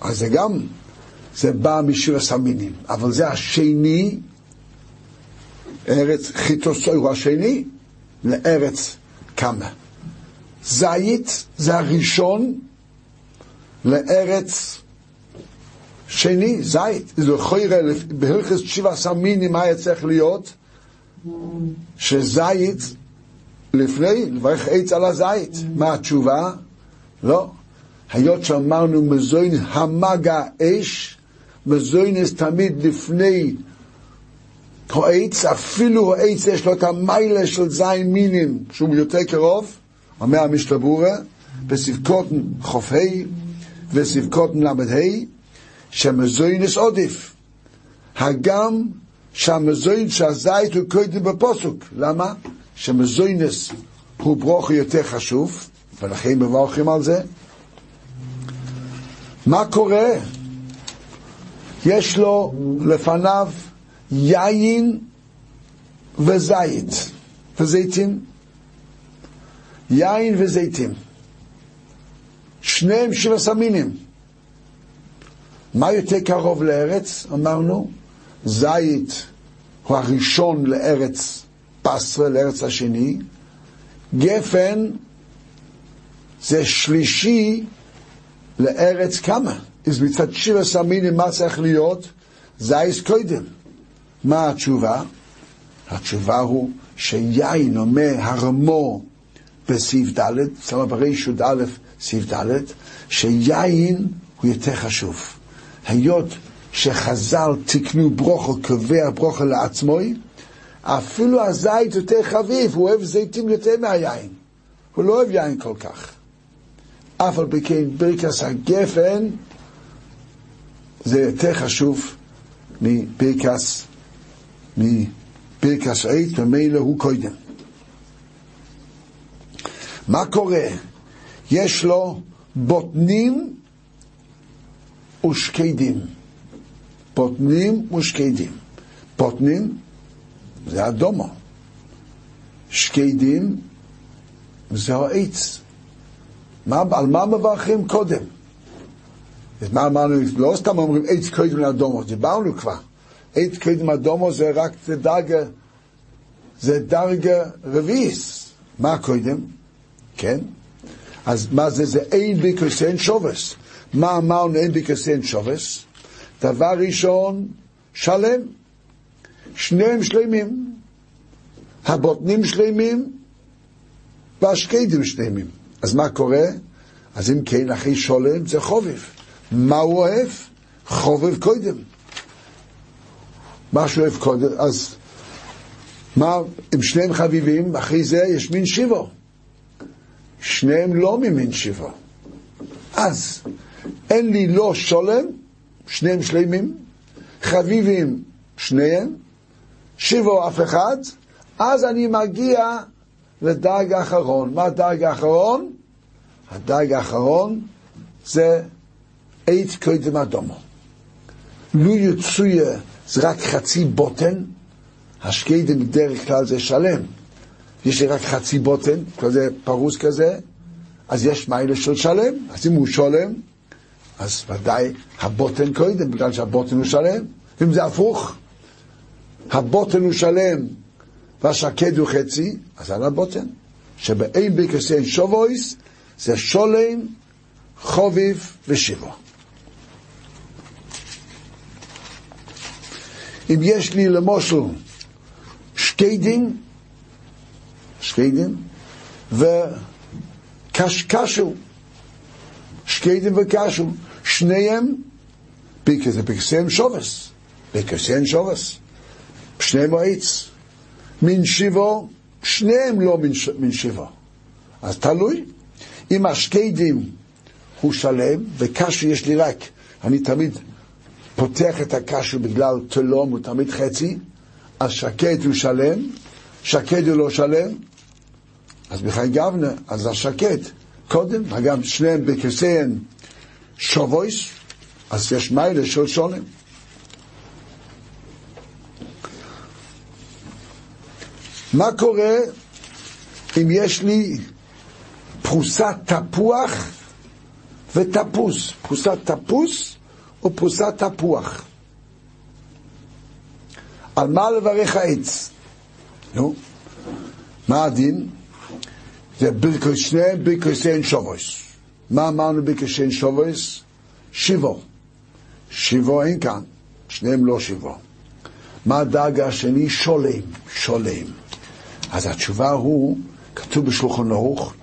אז זה גם, זה בא משיר הסמינים, אבל זה השני, ארץ חיטו סאוירו השני, לארץ כמה. זית זה הראשון לארץ שני, זית. זה חוירה, בהלכס שבע סמינים, מה היה צריך להיות? שזית, לפני, לברך עץ על הזית. מה התשובה? לא. היות שאמרנו מזוין המגה אש, מזוינס תמיד לפני העץ, אפילו העץ יש לו את המיילה של זין מינים, שהוא יותר קרוב, אומר המשתבורה, בסבקותן ח"ה וסבקותן ל"ה, שמזוינס עודף. הגם שהמזוין שהזית הוא קודם בפוסוק. למה? שמזוינס הוא ברוך יותר חשוב, ולכן מברכים על זה. מה קורה? יש לו לפניו יין וזית וזיתים. יין וזיתים. שניהם שבע סמינים. מה יותר קרוב לארץ? אמרנו, זית הוא הראשון לארץ פסרה, לארץ השני. גפן זה שלישי לארץ כמה? אז מצד שבע סמינים מה צריך להיות? זייס קודם. מה התשובה? התשובה הוא שיין אומר הרמו בסעיף ד', שמה בריש י"א סעיף ד', שיין הוא יותר חשוב. היות שחז"ל תקנו ברוכו, קובע ברוכו לעצמו, אפילו הזית יותר חביב, הוא אוהב זיתים יותר מהיין. הוא לא אוהב יין כל כך. אף על פי כן ברכס הגפן זה יותר חשוב מברכס, מברכס עץ, ומילא הוא קודם. מה קורה? יש לו בוטנים ושקדים. בוטנים ושקדים. בוטנים זה אדומו. שקדים זה העץ. על מה מברכים קודם? אז מה אמרנו? לא סתם אומרים עץ קודם לאדומו, דיברנו כבר. עץ קודם לאדומו זה רק דרגה, זה דרגה רביעיס. מה קודם? כן? אז מה זה? זה אין ביקוסיין שובס. מה אמרנו אין ביקוסיין שובס? דבר ראשון, שלם. שניהם שלמים. הבוטנים שלמים והשקדים שלמים. אז מה קורה? אז אם כן, אחי שולם זה חובב. מה הוא אוהב? חובב קודם. מה שהוא אוהב קודם, אז מה, אם שניהם חביבים, אחרי זה יש מין שיבו. שניהם לא ממין שיבו. אז אין לי לא שולם, שניהם שלמים, חביבים שניהם, שיבו אף אחד, אז אני מגיע לדרג האחרון. מה הדרג האחרון? הדרג האחרון זה עץ קודם אדומו. לו יצויה זה רק חצי בוטן, השקדם בדרך כלל זה שלם. יש לי רק חצי בוטן, כזה פרוס כזה, אז יש מיילה של שלם, אז אם הוא שלם, אז ודאי הבוטן קודם, בגלל שהבוטן הוא שלם. ואם זה הפוך, הבוטן הוא שלם והשקד הוא חצי, אז על הבוטן. שבאין בקסיין שובויס זה שולם, חוביב ושיבו. אם יש לי למשל שקדים, שקדים וקשקשו, שקדים וקשו, שניהם בקסיין שובס, בקסיין שובס, שניהם העץ. מן שיבו, שניהם לא מן, שיבו. אז תלוי. אם השקדים הוא שלם, וקשו יש לי רק, אני תמיד פותח את הקשו בגלל תלום, הוא תמיד חצי, אז שקט הוא שלם, שקד הוא לא שלם, אז בחי גבנה, אז השקט, קודם, אגב, שניהם בכיסיהם שובויס, אז יש מיילה של שולם. מה קורה אם יש לי פרוסת תפוח ותפוס? פרוסת תפוס או פרוסת תפוח? על מה לברך העץ? נו, מה הדין? זה ברכוס שניהם ברכוסיין שובוס. מה אמרנו ברכוסיין שובוס? שיבו. שיבו אין כאן, שניהם לא שיבו. מה הדאגה השני? שולם, שולם. אז התשובה הוא, כתוב בשולחן ערוך,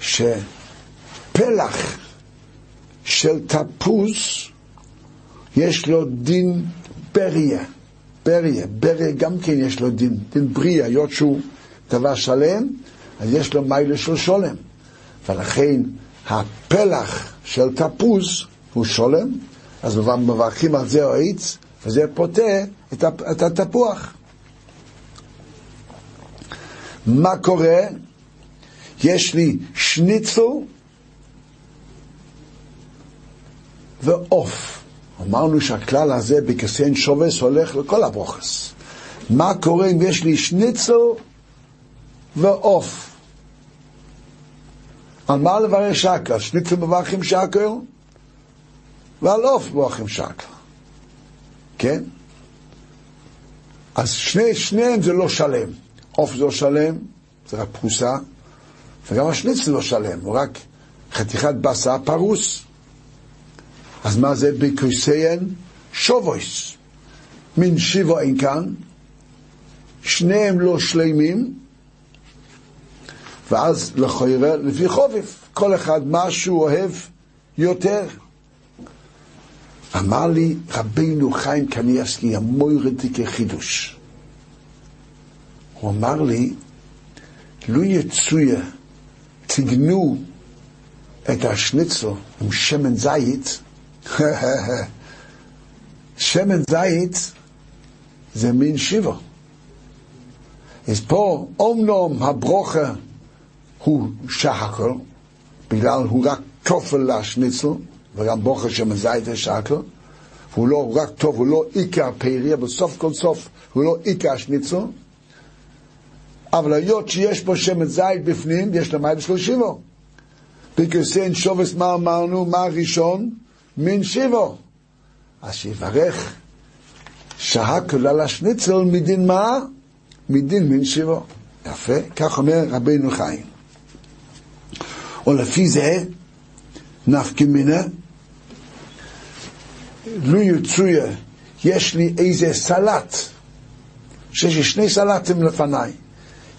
שפלח של תפוז יש לו דין בריה. בריה, בריה גם כן יש לו דין, דין בריה, היות שהוא דבר שלם, אז יש לו מיילה של שולם. ולכן הפלח של תפוז הוא שולם, אז מברכים על זה העץ, וזה פוטה את התפוח. מה קורה? יש לי שניצל ועוף. אמרנו שהכלל הזה בכסיין שובס הולך לכל הברוכס. מה קורה אם יש לי שניצל ועוף? על מה לברך שקל? שניצל מברכים שקל ועל עוף מברכים שקל. כן? אז שני, שניהם זה לא שלם. עוף זה לא שלם, זה רק פרוסה, וגם השניצל לא שלם, הוא רק חתיכת בשר פרוס. אז מה זה בקוסיין? שובויס. מין שיבו אין כאן, שניהם לא שלמים, ואז לכוירה לפי חובף, כל אחד מה שהוא אוהב יותר. אמר לי רבינו חיים קניאסקי, המוירתי כחידוש. הוא אמר לי, לו יצויה, תגנו את השניצל עם שמן זית, שמן זית זה מין שיבו. אז פה, אומנום הברוכה הוא שחקל, בגלל הוא רק כופל לשניצל, וגם ברוכה שמן זית זה שחקל, והוא לא רק טוב, הוא לא עיקר פרי, אבל סוף כל סוף הוא לא עיקר שניצל, אבל היות שיש פה שמן זית בפנים, יש לו מים של שיבו. בקרסיין שובס מה אמרנו? מה הראשון? מין שיבו. אז שיברך שהה כלל השניצל מדין מה? מדין מין שיבו. יפה, כך אומר רבינו חיים. ולפי זה נפקא מינה, לו יצויה, יש לי איזה סלט, שיש לי שני סלטים לפניי.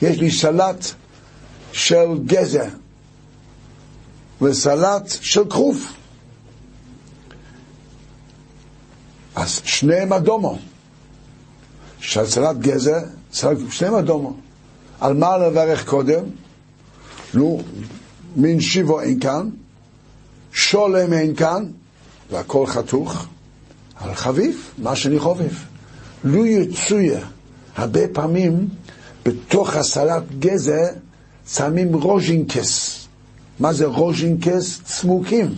יש לי סלט של גזר וסלט של כרוף. אז שניהם אדומו. גזר, סלט, שניהם אדומו. על מה לברך קודם? נו, מין שיבו אין כאן, שולם אין כאן, והכל חתוך, על חביף, מה שאני חובב. לו יצויה, הרבה פעמים בתוך הסלט גזר שמים רוז'ינקס. מה זה רוז'ינקס? צמוקים.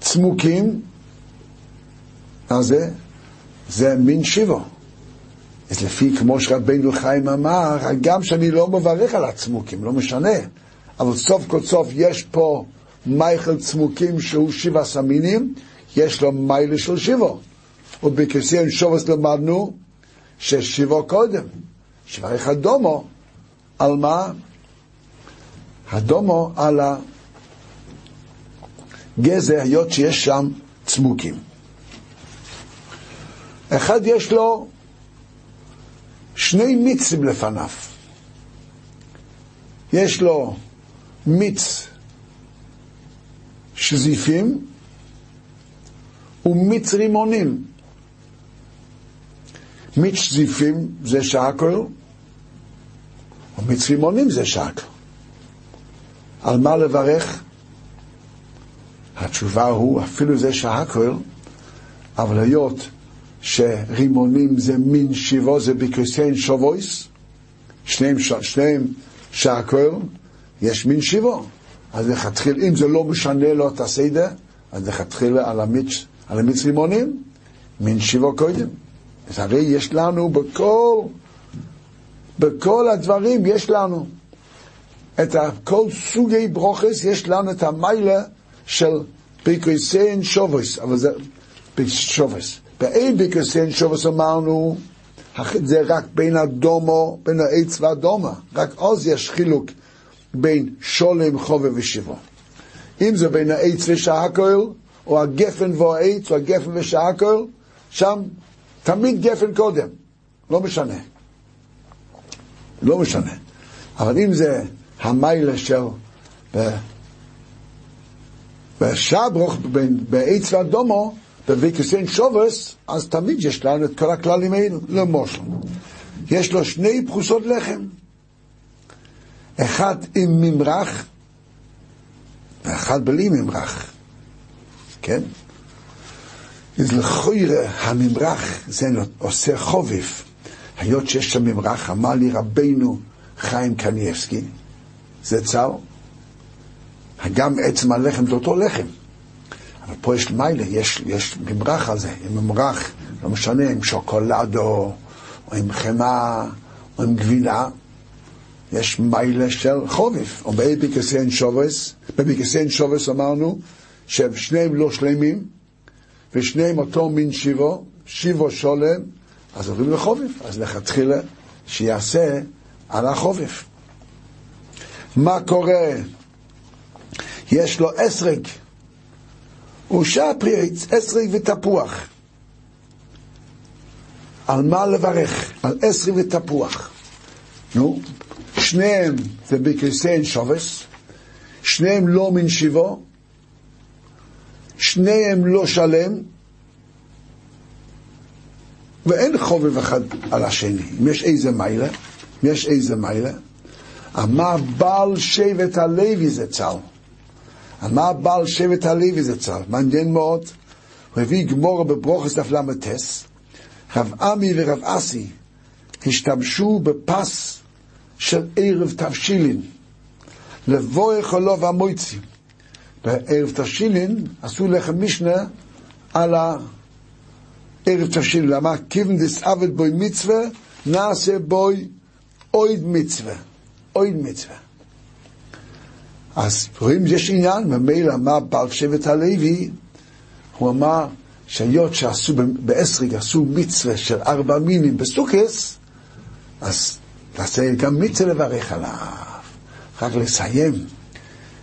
צמוקים, מה זה? זה מין שיבו. אז לפי כמו שרבנו חיים אמר, גם שאני לא מברך על הצמוקים, לא משנה, אבל סוף כל סוף יש פה מייכל צמוקים שהוא שבעה סמינים, יש לו מיילה של שיבו. ובכסיין שובס למדנו ששיבו קודם. שברך הדומו, על מה? הדומו על הגזר, היות שיש שם צמוקים. אחד יש לו שני מיצים לפניו. יש לו מיץ שזיפים ומיץ רימונים. מיץ שזיפים זה שקל, ומיץ רימונים זה שקל. על מה לברך? התשובה הוא, אפילו זה שקל, אבל היות שרימונים זה מין שיבו, זה בקריסטיין שובויס, שניהם, שניהם שקל, יש מין שיבו. אז לכתחיל, אם זה לא משנה לו את הסדר, אז לכתחילה על המיץ, על המיץ רימונים, מין שיבו קודם. אז הרי יש לנו בכל, בכל הדברים יש לנו את כל סוגי ברוכס, יש לנו את המיילה של ביקוסיין שובוס, אבל זה שובוס. באין ביקוסיין שובוס אמרנו, זה רק בין הדומו, בין העץ והדומה, רק אז יש חילוק בין שולם, חובב ושיבו. אם זה בין העץ ושעקול, או הגפן והעץ, או הגפן ושעקול, שם תמיד גפן קודם, לא משנה. לא משנה. אבל אם זה המיילה של בשברוך, בעץ ואדומו, בוויקוסיין שובס, אז תמיד יש לנו את כל הכללים האלו, למושל. יש לו שני פרוסות לחם, אחד עם ממרח ואחד בלי ממרח, כן? אז לכוירא הממרח זה עושה חובף. היות שיש שם ממרח, אמר לי רבנו חיים קניאבסקי, זה צר, גם עצם הלחם זה אותו לחם. אבל פה יש מיילה, יש, יש ממרח על זה, עם ממרח, לא משנה, עם שוקולדו, או עם חמאה, או עם גבינה, יש מיילה של חובף. או בביקסיין שובס, בביקסיין שובס אמרנו ששניהם לא שלמים, ושניהם אותו מין שיבו, שיבו שולם, אז עוברים לחובף. אז לכתחילה שיעשה על החובף. מה קורה? יש לו אסרג, הוא שפריץ, אסרג ותפוח. על מה לברך? על אסרג ותפוח. נו, שניהם זה בקריסיין שובס, שניהם לא מן שיבו, שניהם לא שלם, ואין חובב אחד על השני. אם יש איזה מיילה, אם יש איזה מיילה, אמר בעל שבט הלוי זה צל. אמר בעל שבט הלוי זה צל. מעניין מאוד. הוא הביא גמורה בברוכס דף ל"טס. רב עמי ורב אסי השתמשו בפס של ערב תבשילין. לבוא יכולו והמויצי. בערב תבשילין עשו לחם משנה על הערב תבשילין. למה? כיוון דסעבד בוי מצווה, נעשה בוי אויד מצווה. אויד מצווה. אז רואים, יש עניין, ממילא אמר בעל שבט הלוי, הוא אמר שהיות שעשו באסריג, עשו מצווה של ארבע מינים בסוכס, אז תעשה גם מצווה לברך עליו. רק לסיים,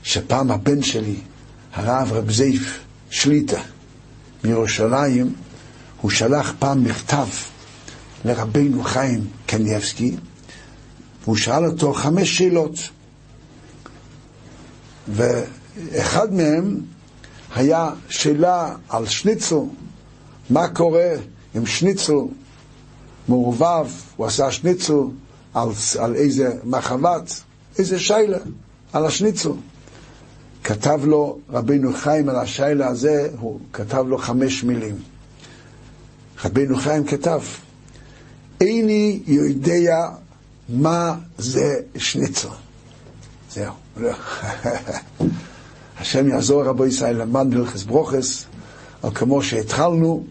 שפעם הבן שלי, הרב רב זייף שליטה מירושלים, הוא שלח פעם מכתב לרבנו חיים קניאבסקי, והוא שאל אותו חמש שאלות. ואחד מהם היה שאלה על שניצל, מה קורה עם שניצל מעורבב, הוא עשה שניצל על, על איזה מחבת, איזה שיילה, על השניצל. כתב לו רבינו חיים על השיילה הזה, הוא כתב לו חמש מילים. רבינו חיים כתב, איני יודע מה זה שניצל. זהו. השם יעזור רבו ישראל למד מלכס ברוכס, אבל כמו שהתחלנו,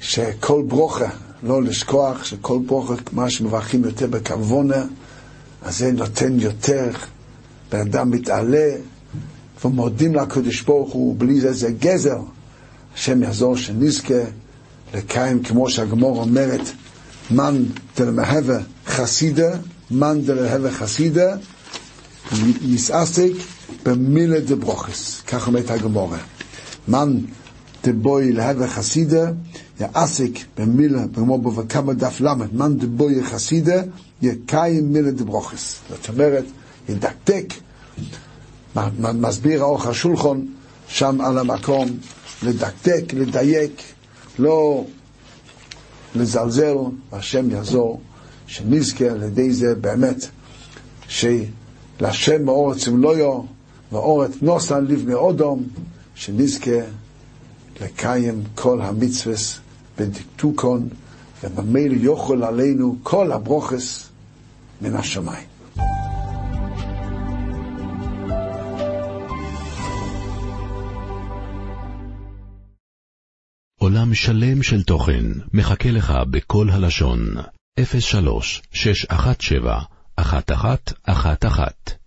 שכל ברוכה, לא לשכוח שכל ברוכה, מה שמברכים יותר בכוונה, אז זה נותן יותר, בן אדם מתעלה, ומודים לקדוש ברוך הוא, בלי זה זה גזר. השם יעזור שנזכה לקיים, כמו שהגמור אומרת, מן דלמהווה חסידה, מן דלהווה חסידה, יסעסק במילה דברוכס, כך אומרת הגמורה. מן דבוי להווה חסידה, יעסק במילה, כמו בבקמה דף למד, מן דבוי חסידה, יקיים מילה דברוכס. זאת אומרת, ידקדק, מסביר האורך השולחון, שם על המקום, לדקדק, לדייק, לא לזלזל, והשם יעזור, שנזכה על ידי זה באמת, שלהשם מאור צמלויו, ואורת נוסן לבני אודום, שנזכה לקיים כל המצווס בדקטוקון, ובמילא יאכל עלינו כל הברוכס מן השמיים. עולם שלם של תוכן מחכה לך בכל הלשון, 03 617 1111